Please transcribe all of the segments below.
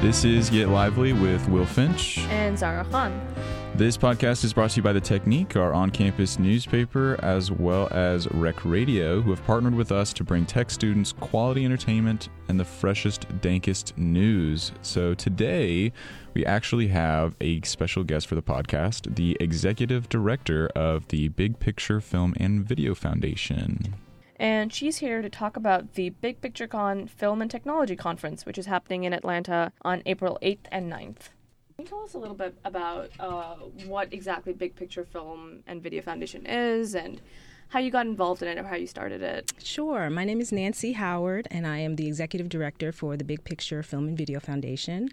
This is Get Lively with Will Finch. And Zahra Khan. This podcast is brought to you by The Technique, our on campus newspaper, as well as WREK Radio, who have partnered with us to bring tech students quality entertainment and the freshest, dankest news. So today, we actually have a special guest for the podcast, the executive director of the Big Picture Film and Video Foundation and she's here to talk about the Big Picture Con Film and Technology Conference, which is happening in Atlanta on April 8th and 9th. Can you tell us a little bit about uh, what exactly Big Picture Film and Video Foundation is and how you got involved in it or how you started it. Sure. My name is Nancy Howard, and I am the executive director for the Big Picture Film and Video Foundation.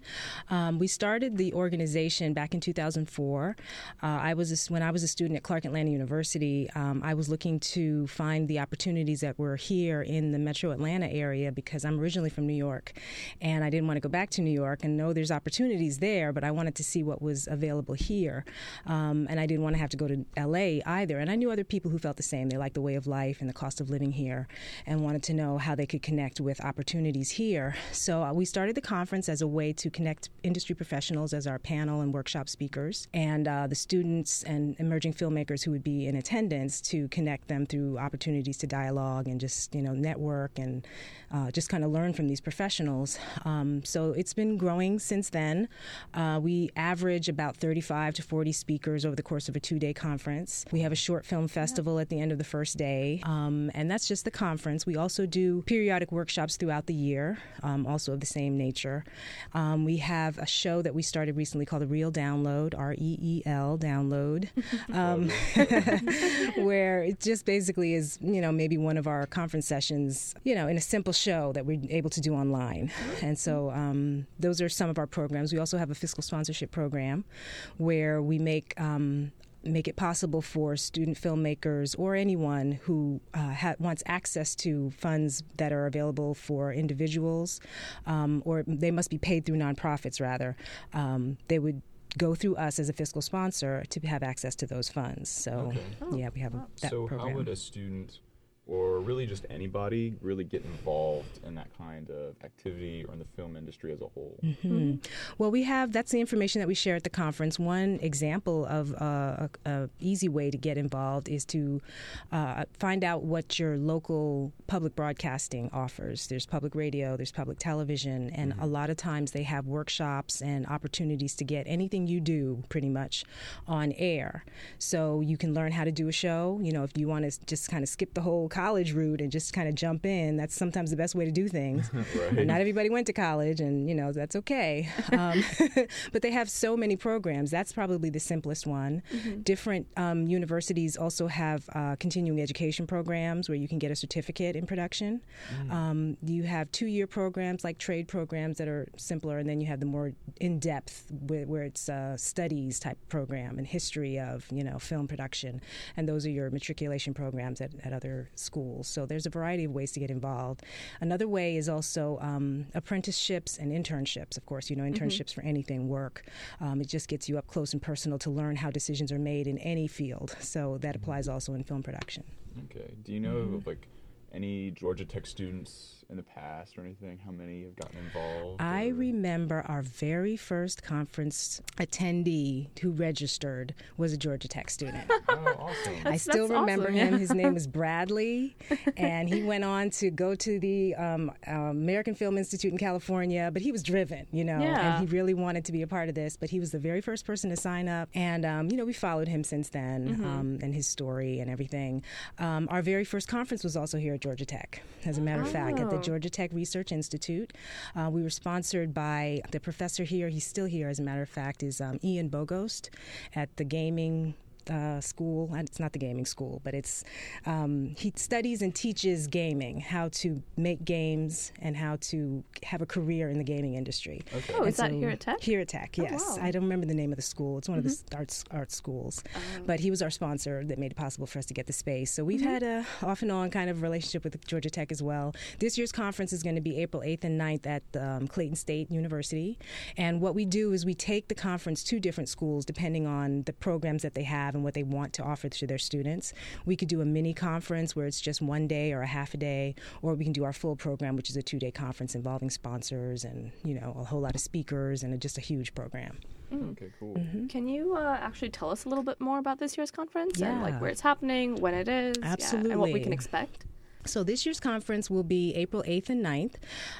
Um, we started the organization back in 2004. Uh, I was a, when I was a student at Clark Atlanta University. Um, I was looking to find the opportunities that were here in the Metro Atlanta area because I'm originally from New York, and I didn't want to go back to New York and know there's opportunities there, but I wanted to see what was available here, um, and I didn't want to have to go to LA either. And I knew other people who felt the same. They liked the way of life and the cost of living here and wanted to know how they could connect with opportunities here. So uh, we started the conference as a way to connect industry professionals as our panel and workshop speakers and uh, the students and emerging filmmakers who would be in attendance to connect them through opportunities to dialogue and just, you know, network and uh, just kind of learn from these professionals. Um, so it's been growing since then. Uh, we average about 35 to 40 speakers over the course of a two day conference. We have a short film festival at the end of the first day, um, and that's just the conference. We also do periodic workshops throughout the year, um, also of the same nature. Um, we have a show that we started recently called the Reel Download, R E E L Download, um, where it just basically is, you know, maybe one of our conference sessions, you know, in a simple show that we're able to do online. And so um, those are some of our programs. We also have a fiscal sponsorship program where we make um, make it possible for student filmmakers or anyone who uh, ha- wants access to funds that are available for individuals, um, or they must be paid through nonprofits rather. Um, they would go through us as a fiscal sponsor to have access to those funds. So, okay. yeah, we have a, that so program. how would a student or really just anybody really get involved in that kind of activity or in the film industry as a whole? Mm-hmm. Mm-hmm. Well, we have that's the information that we share at the conference. One example of uh, a, a, easy way to get involved is to uh, find out what your local public broadcasting offers. There's public radio, there's public television, and mm-hmm. a lot of times they have workshops and opportunities to get anything you do pretty much on air. So you can learn how to do a show. You know, if you want to just kind of skip the whole college route and just kind of jump in. That's sometimes the best way to do things. right. Not everybody went to college, and you know that's okay. Um, but they have so many programs. That's probably the simplest one. Mm-hmm. Different um, universities also have uh, continuing education programs where you can get a certificate in production. Mm. Um, you have two-year programs like trade programs that are simpler, and then you have the more in-depth where, it's a studies type program and history of you know film production, and those are your matriculation programs at, at other schools schools. So there's a variety of ways to get involved. Another way is also um, apprenticeships and internships. Of course, you know, mm-hmm. internships mm-hmm. for anything work. Um, it just gets you up close and personal to learn how decisions are made in any field. So that applies also in film production. Okay. Do you know mm-hmm. like any Georgia Tech students in the past or anything? How many have gotten involved? I remember our very first conference attendee who registered was a Georgia Tech student. oh, awesome. I still remember awesome, him. Yeah. His name is Bradley, and he went on to go to the um, uh, American Film Institute in California, but he was driven, you know, yeah. and he really wanted to be a part of this. But he was the very first person to sign up, and, um, you know, we followed him since then mm-hmm. um, and his story and everything. Um, our very first conference was also here at Georgia Tech, as a matter oh. of fact, at the Georgia Tech Research Institute. Uh, we were sponsored by the professor here. He's still here, as a matter of fact, is um, Ian Bogost at the Gaming uh, school. And it's not the gaming school, but it's um, he studies and teaches gaming, how to make games and how to have a career in the gaming industry. Okay. Oh, is so, that here at Tech? Here at Tech, oh, yes. Oh, wow. I don't remember the name of the school. It's one mm-hmm. of the mm-hmm. arts art schools, um. but he was our sponsor that made it possible for us to get the space. So we've mm-hmm. had a off and on kind of relationship with Georgia Tech as well. This year's conference is going to be April 8th and 9th at um, Clayton State University, and what we do is we take the conference to different schools depending on the programs that they have and what they want to offer to their students. We could do a mini conference where it's just one day or a half a day, or we can do our full program, which is a two day conference involving sponsors and you know a whole lot of speakers and a, just a huge program. Mm. Okay, cool. Mm-hmm. Can you uh, actually tell us a little bit more about this year's conference yeah. and like where it's happening, when it is, Absolutely. Yeah, and what we can expect? So this year's conference will be April 8th and 9th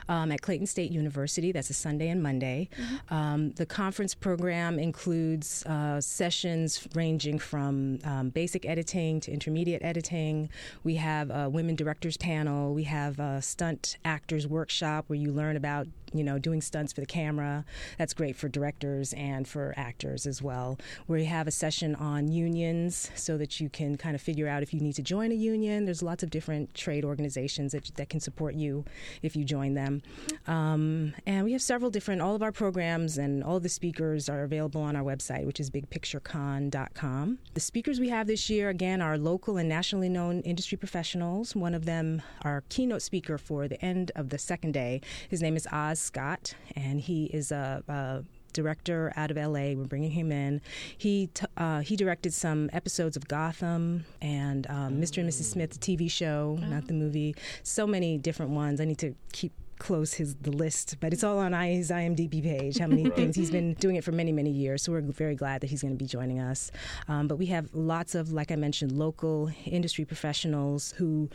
um, at Clayton State University. That's a Sunday and Monday. Mm-hmm. Um, the conference program includes uh, sessions ranging from um, basic editing to intermediate editing. We have a women directors panel. We have a stunt actors workshop where you learn about you know, doing stunts for the camera. That's great for directors and for actors as well. We have a session on unions so that you can kind of figure out if you need to join a union. There's lots of different trade organizations that, that can support you if you join them. Um, and we have several different, all of our programs and all the speakers are available on our website, which is bigpicturecon.com. The speakers we have this year, again, are local and nationally known industry professionals. One of them, our keynote speaker for the end of the second day, his name is Oz Scott, and he is a, a director out of LA. We're bringing him in. He t- uh, he directed some episodes of Gotham and um, Mr. and Mrs. Smith, the TV show, not the movie. So many different ones. I need to keep close his the list, but it's all on his IMDb page. How many right. things he's been doing it for many many years. So we're very glad that he's going to be joining us. Um, but we have lots of, like I mentioned, local industry professionals who,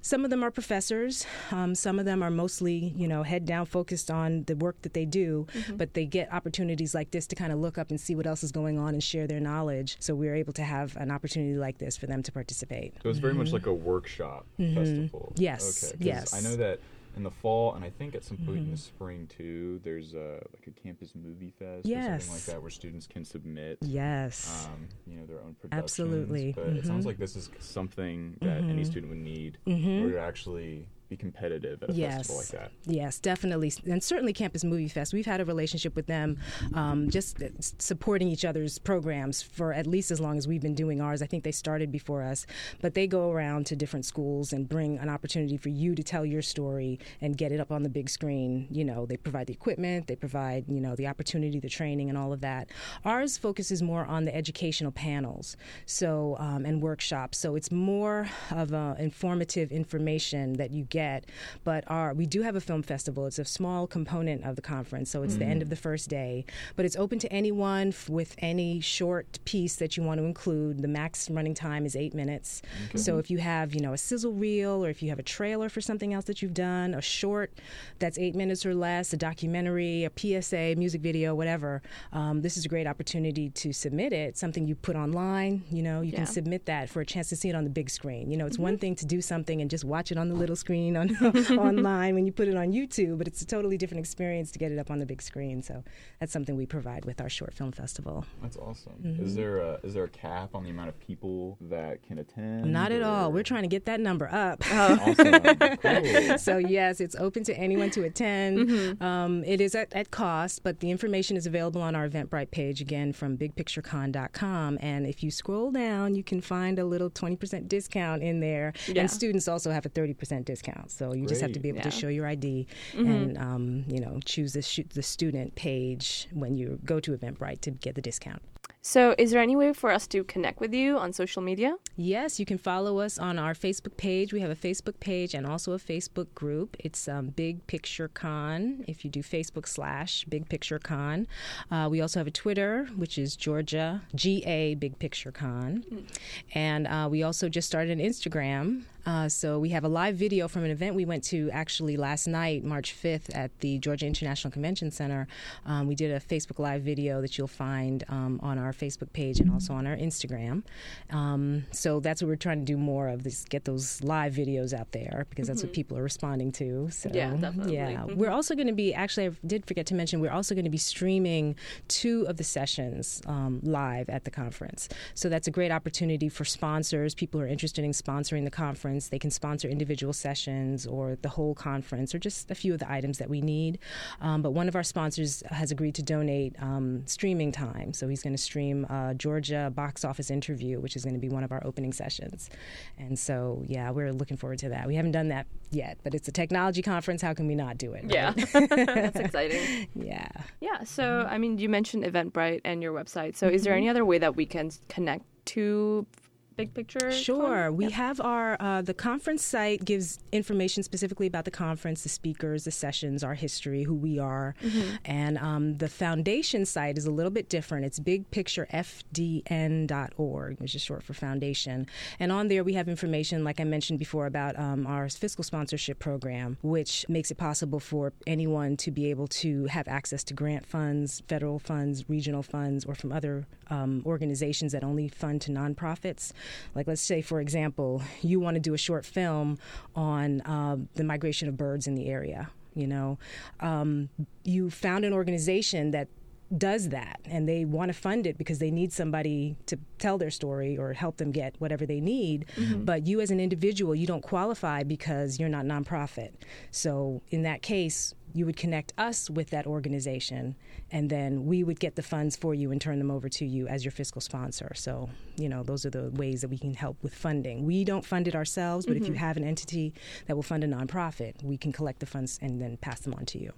some of them are professors, um, some of them are mostly you know head down focused on the work that they do, mm-hmm. but they get opportunities like this to kind of look up and see what else is going on and share their knowledge. So we're able to have an opportunity like this for them to participate. So it's very mm-hmm. much like a workshop mm-hmm. festival. Yes. Okay. Yes. I know that in the fall, and I think at some point mm-hmm. in the mm-hmm. spring too. There's a like a campus movie fest yes. or something like that where students can submit yes um, you know their own productions. Absolutely, but mm-hmm. it sounds like this is something that any mm-hmm. student would need mm-hmm. in order to actually be competitive at a yes. festival like that. Yes, definitely, and certainly Campus Movie Fest. We've had a relationship with them, um, just supporting each other's programs for at least as long as we've been doing ours. I think they started before us, but they go around to different schools and bring an opportunity for you to tell your story and get it up on the big screen. You know, they provide the equipment, they provide you know the opportunity, the training, and all of that. Ours focuses more on the educational panels, so um, and workshops. So it's more of a informative information that you get get. But our we do have a film festival. It's a small component of the conference, so it's mm-hmm. the end of the first day. But it's open to anyone f- with any short piece that you want to include. The max running time is eight minutes. Okay. So if you have you know a sizzle reel or if you have a trailer for something else that you've done, a short that's eight minutes or less, a documentary, a PSA, music video, whatever, um, this is a great opportunity to submit it. Something you put online. You know, you yeah. can submit that for a chance to see it on the big screen. You know, it's mm-hmm. one thing to do something and just watch it on the little screen screen on online when you put it on YouTube, but it's a totally different experience to get it up on the big screen. So that's something we provide with our short film festival. That's awesome. Mm-hmm. Is there a is there a cap on the amount of people that can attend? Not at or? all. We're trying to get that number up. Oh. awesome. Cool. So yes, it's open to anyone to attend. Mm-hmm. Um, it is at, at cost, but the information is available on our Eventbrite page again from BigPictureCon.com. And if you scroll down, you can find a little twenty percent discount in there. Yeah. And students also have a thirty percent discount So you Great. just have to be able yeah. to show your ID mm-hmm. and um, you know choose the, sh- the student page when you go to Eventbrite to get the discount. So, is there any way for us to connect with you on social media? Yes, you can follow us on our Facebook page. We have a Facebook page and also a Facebook group. It's um, Big Picture Con. If you do Facebook slash Big Picture Con, uh, we also have a Twitter, which is Georgia GA Big Picture Con, mm. and uh, we also just started an Instagram. Uh, so we have a live video from an event we went to actually last night, March 5th, at the Georgia International Convention Center. Um, we did a Facebook live video that you'll find um, on our Facebook page and also on our Instagram. Um, so that's what we're trying to do more of, is get those live videos out there because that's mm-hmm. what people are responding to. So, yeah, definitely. Yeah. Mm-hmm. We're also going to be, actually, I did forget to mention, we're also going to be streaming two of the sessions um, live at the conference. So that's a great opportunity for sponsors, people who are interested in sponsoring the conference. They can sponsor individual sessions or the whole conference or just a few of the items that we need. Um, but one of our sponsors has agreed to donate um, streaming time. So he's going to stream uh, Georgia box office interview, which is going to be one of our opening sessions. And so, yeah, we're looking forward to that. We haven't done that yet, but it's a technology conference. How can we not do it? Right? Yeah, that's exciting. Yeah. Yeah. So, I mean, you mentioned Eventbrite and your website. So, mm-hmm. is there mm-hmm. any other way that we can connect to big picture? Sure. Con? We have our uh, the conference site gives information specifically about the conference, the speakers, the sessions, our history, who we are, Mm-hmm. and um, the foundation site is a little bit different. It's bigpicturefdn.org, which is short for foundation, and on there we have information, like I mentioned before, about um, our fiscal sponsorship program, which makes it possible for anyone to be able to have access to grant funds, federal funds, regional funds, or from other um, organizations that only fund to nonprofits. Like, let's say, for example, you want to do a short film on uh, the migration of birds in the area. You know, um, you found an organization that does that and they want to fund it because they need somebody to tell their story or help them get whatever they need. Mm-hmm. But you as an individual you don't qualify because you're not nonprofit. So in that case you would connect us with that organization and then we would get the funds for you and turn them over to you as your fiscal sponsor. So you know those are the ways that we can help with funding. We don't fund it ourselves but if you mm-hmm. have an entity that will fund a nonprofit we can collect the funds and then pass them on to you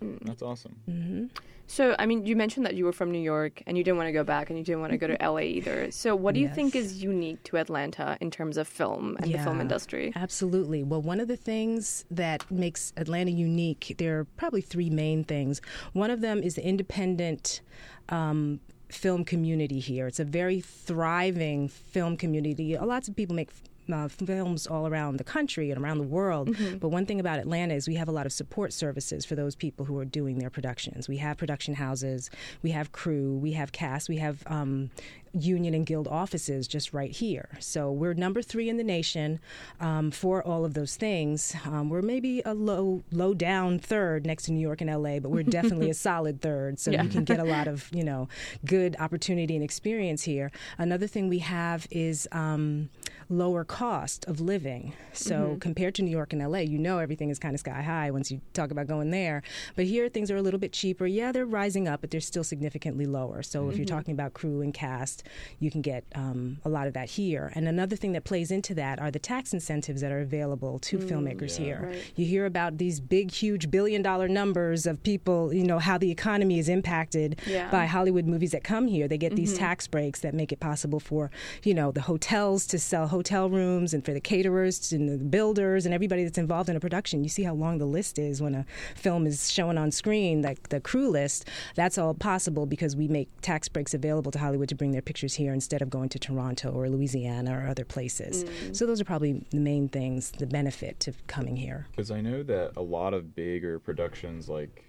That's awesome. Mm-hmm. So, I mean, you mentioned that you were from New York and you didn't want to go back and you didn't want to go to LA either. So, what do you think is unique to Atlanta in terms of film and the film industry? Absolutely. Well, one of the things that makes Atlanta unique, there are probably three main things. One of them is the independent um, film community here. It's a very thriving film community. Lots of people make uh, films all around the country and around the world. But one thing about Atlanta is we have a lot of support services for those people who are doing their productions. We have production houses, we have crew, we have cast, we have um, union and guild offices just right here. So we're number three in the nation um, for all of those things. Um, we're maybe a low, low down third next to New York and LA, but we're definitely a solid third. So Yeah. you can get a lot of you know good opportunity and experience here. Another thing we have is um, lower cost of living. So mm-hmm. compared to New York and LA, you know everything is kind of sky high once you talk about going there. But here things are a little bit cheaper. Yeah, they're rising up, but they're still significantly lower. So if you're mm-hmm. talking about crew and cast, you can get um, a lot of that here. And another thing that plays into that are the tax incentives that are available to mm. filmmakers here. Right. You hear about these big, huge billion dollar numbers of people, you know, how the economy is impacted Yeah. by Hollywood movies that come here. They get these mm-hmm. tax breaks that make it possible for, you know, the hotels to sell hotel rooms and for the caterers and the builders and everybody that's involved in a production. You see how long the list is when a film is shown on screen, like the crew list. That's all possible because we make tax breaks available to Hollywood to bring their pictures here instead of going to Toronto or Louisiana or other places. So those are probably the main things, the benefit to coming here. Because I know that a lot of bigger productions, like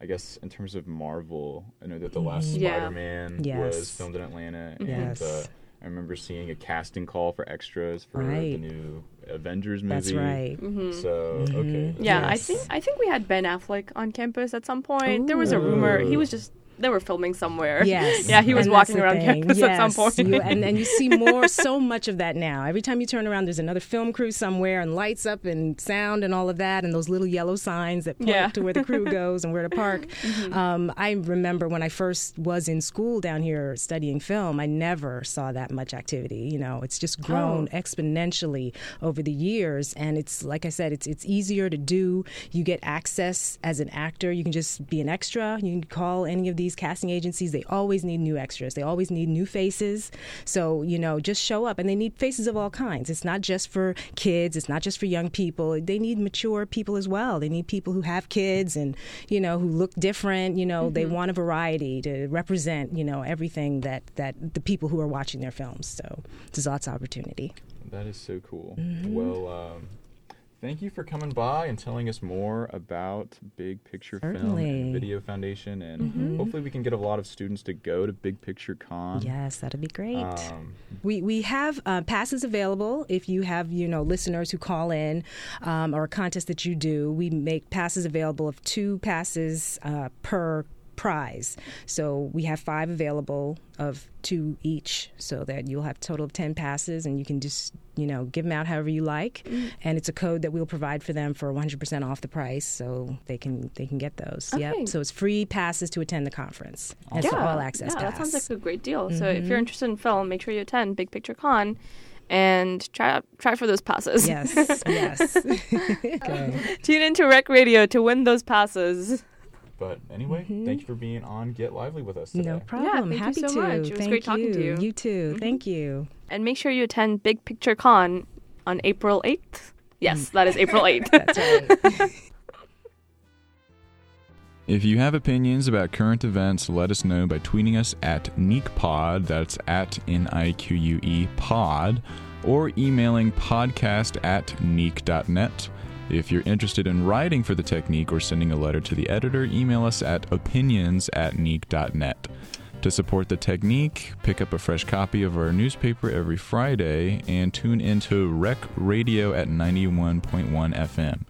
I guess in terms of Marvel, I know that the last Yeah. Spider-Man was filmed in Atlanta, Yes. and uh, I remember seeing a casting call for extras for the new Avengers movie. That's right. Mm-hmm. So okay, that's Yeah, I think I think we had Ben Affleck on campus at some point. There was a rumor he was just they were filming somewhere. Yes. yeah, he was And walking around thing. campus at some point. You- and, and you see more, so much of that now. Every time you turn around, there's another film crew somewhere, and lights up, and sound, and all of that, and those little yellow signs that point Yeah. Mm-hmm. to where the crew goes and where to park. Um, I remember when I first was in school down here studying film, I never saw that much activity. You know, it's just grown Oh. exponentially over the years, and it's like I said, it's it's easier to do. You get access as an actor. You can just be an extra. You can call any of these casting agencies. They always need new extras. They always need new faces. So you know, just show up, and they need faces of all kinds. It's not just for kids. It's not just for young people. They need mature people as well. They need people who have kids and you know who look different. You know, they want a variety to represent you know everything that that the people who are watching their films. So there's lots of opportunity. That is so cool. Mm-hmm. Well, um, thank you for coming by and telling us more about Big Picture Film Certainly. Mm-hmm. and Video Foundation, and hopefully we can get a lot of students to go to Big Picture Con. Yes, that'd be great. Um, We we have uh, passes available if you have you know listeners who call in um, or a contest that you do. We make passes available of two passes uh, per prize. So we have five available of two each, so that you'll have a total of ten passes, and you can just you know give them out however you like. And it's a code that we'll provide for them for 100% off the price, so they can they can get those. Okay. Yep. So it's free passes to attend the conference. It's yeah, all access yeah, pass. that sounds like a great deal. So if Mm-hmm. you're interested in film, make sure you attend Big Picture Con. And try try for those passes. yes, yes. Tune into WREK Radio to win those passes. But anyway, Mhm. thank you for being on Get Lively with us today. No problem. thank you Happy so to. much. It was Thank great talking you. to you. You too. Mhm. Thank you. And make sure you attend Big Picture Con on April 8th. Yes, that is April 8th. That's right. If you have opinions about current events, let us know by tweeting us at NiquePod, that's at N I Q U E pod, or emailing podcast at nique.net. If you're interested in writing for the Technique or sending a letter to the editor, email us at opinions at nique.net. To support the Technique, pick up a fresh copy of our newspaper every Friday and tune into WREK Radio at 91.1 FM.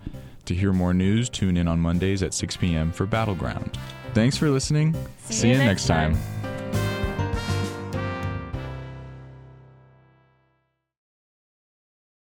To hear more news, tune in on Mondays at 6 p.m. for Battleground. Thanks for listening. See, you next time.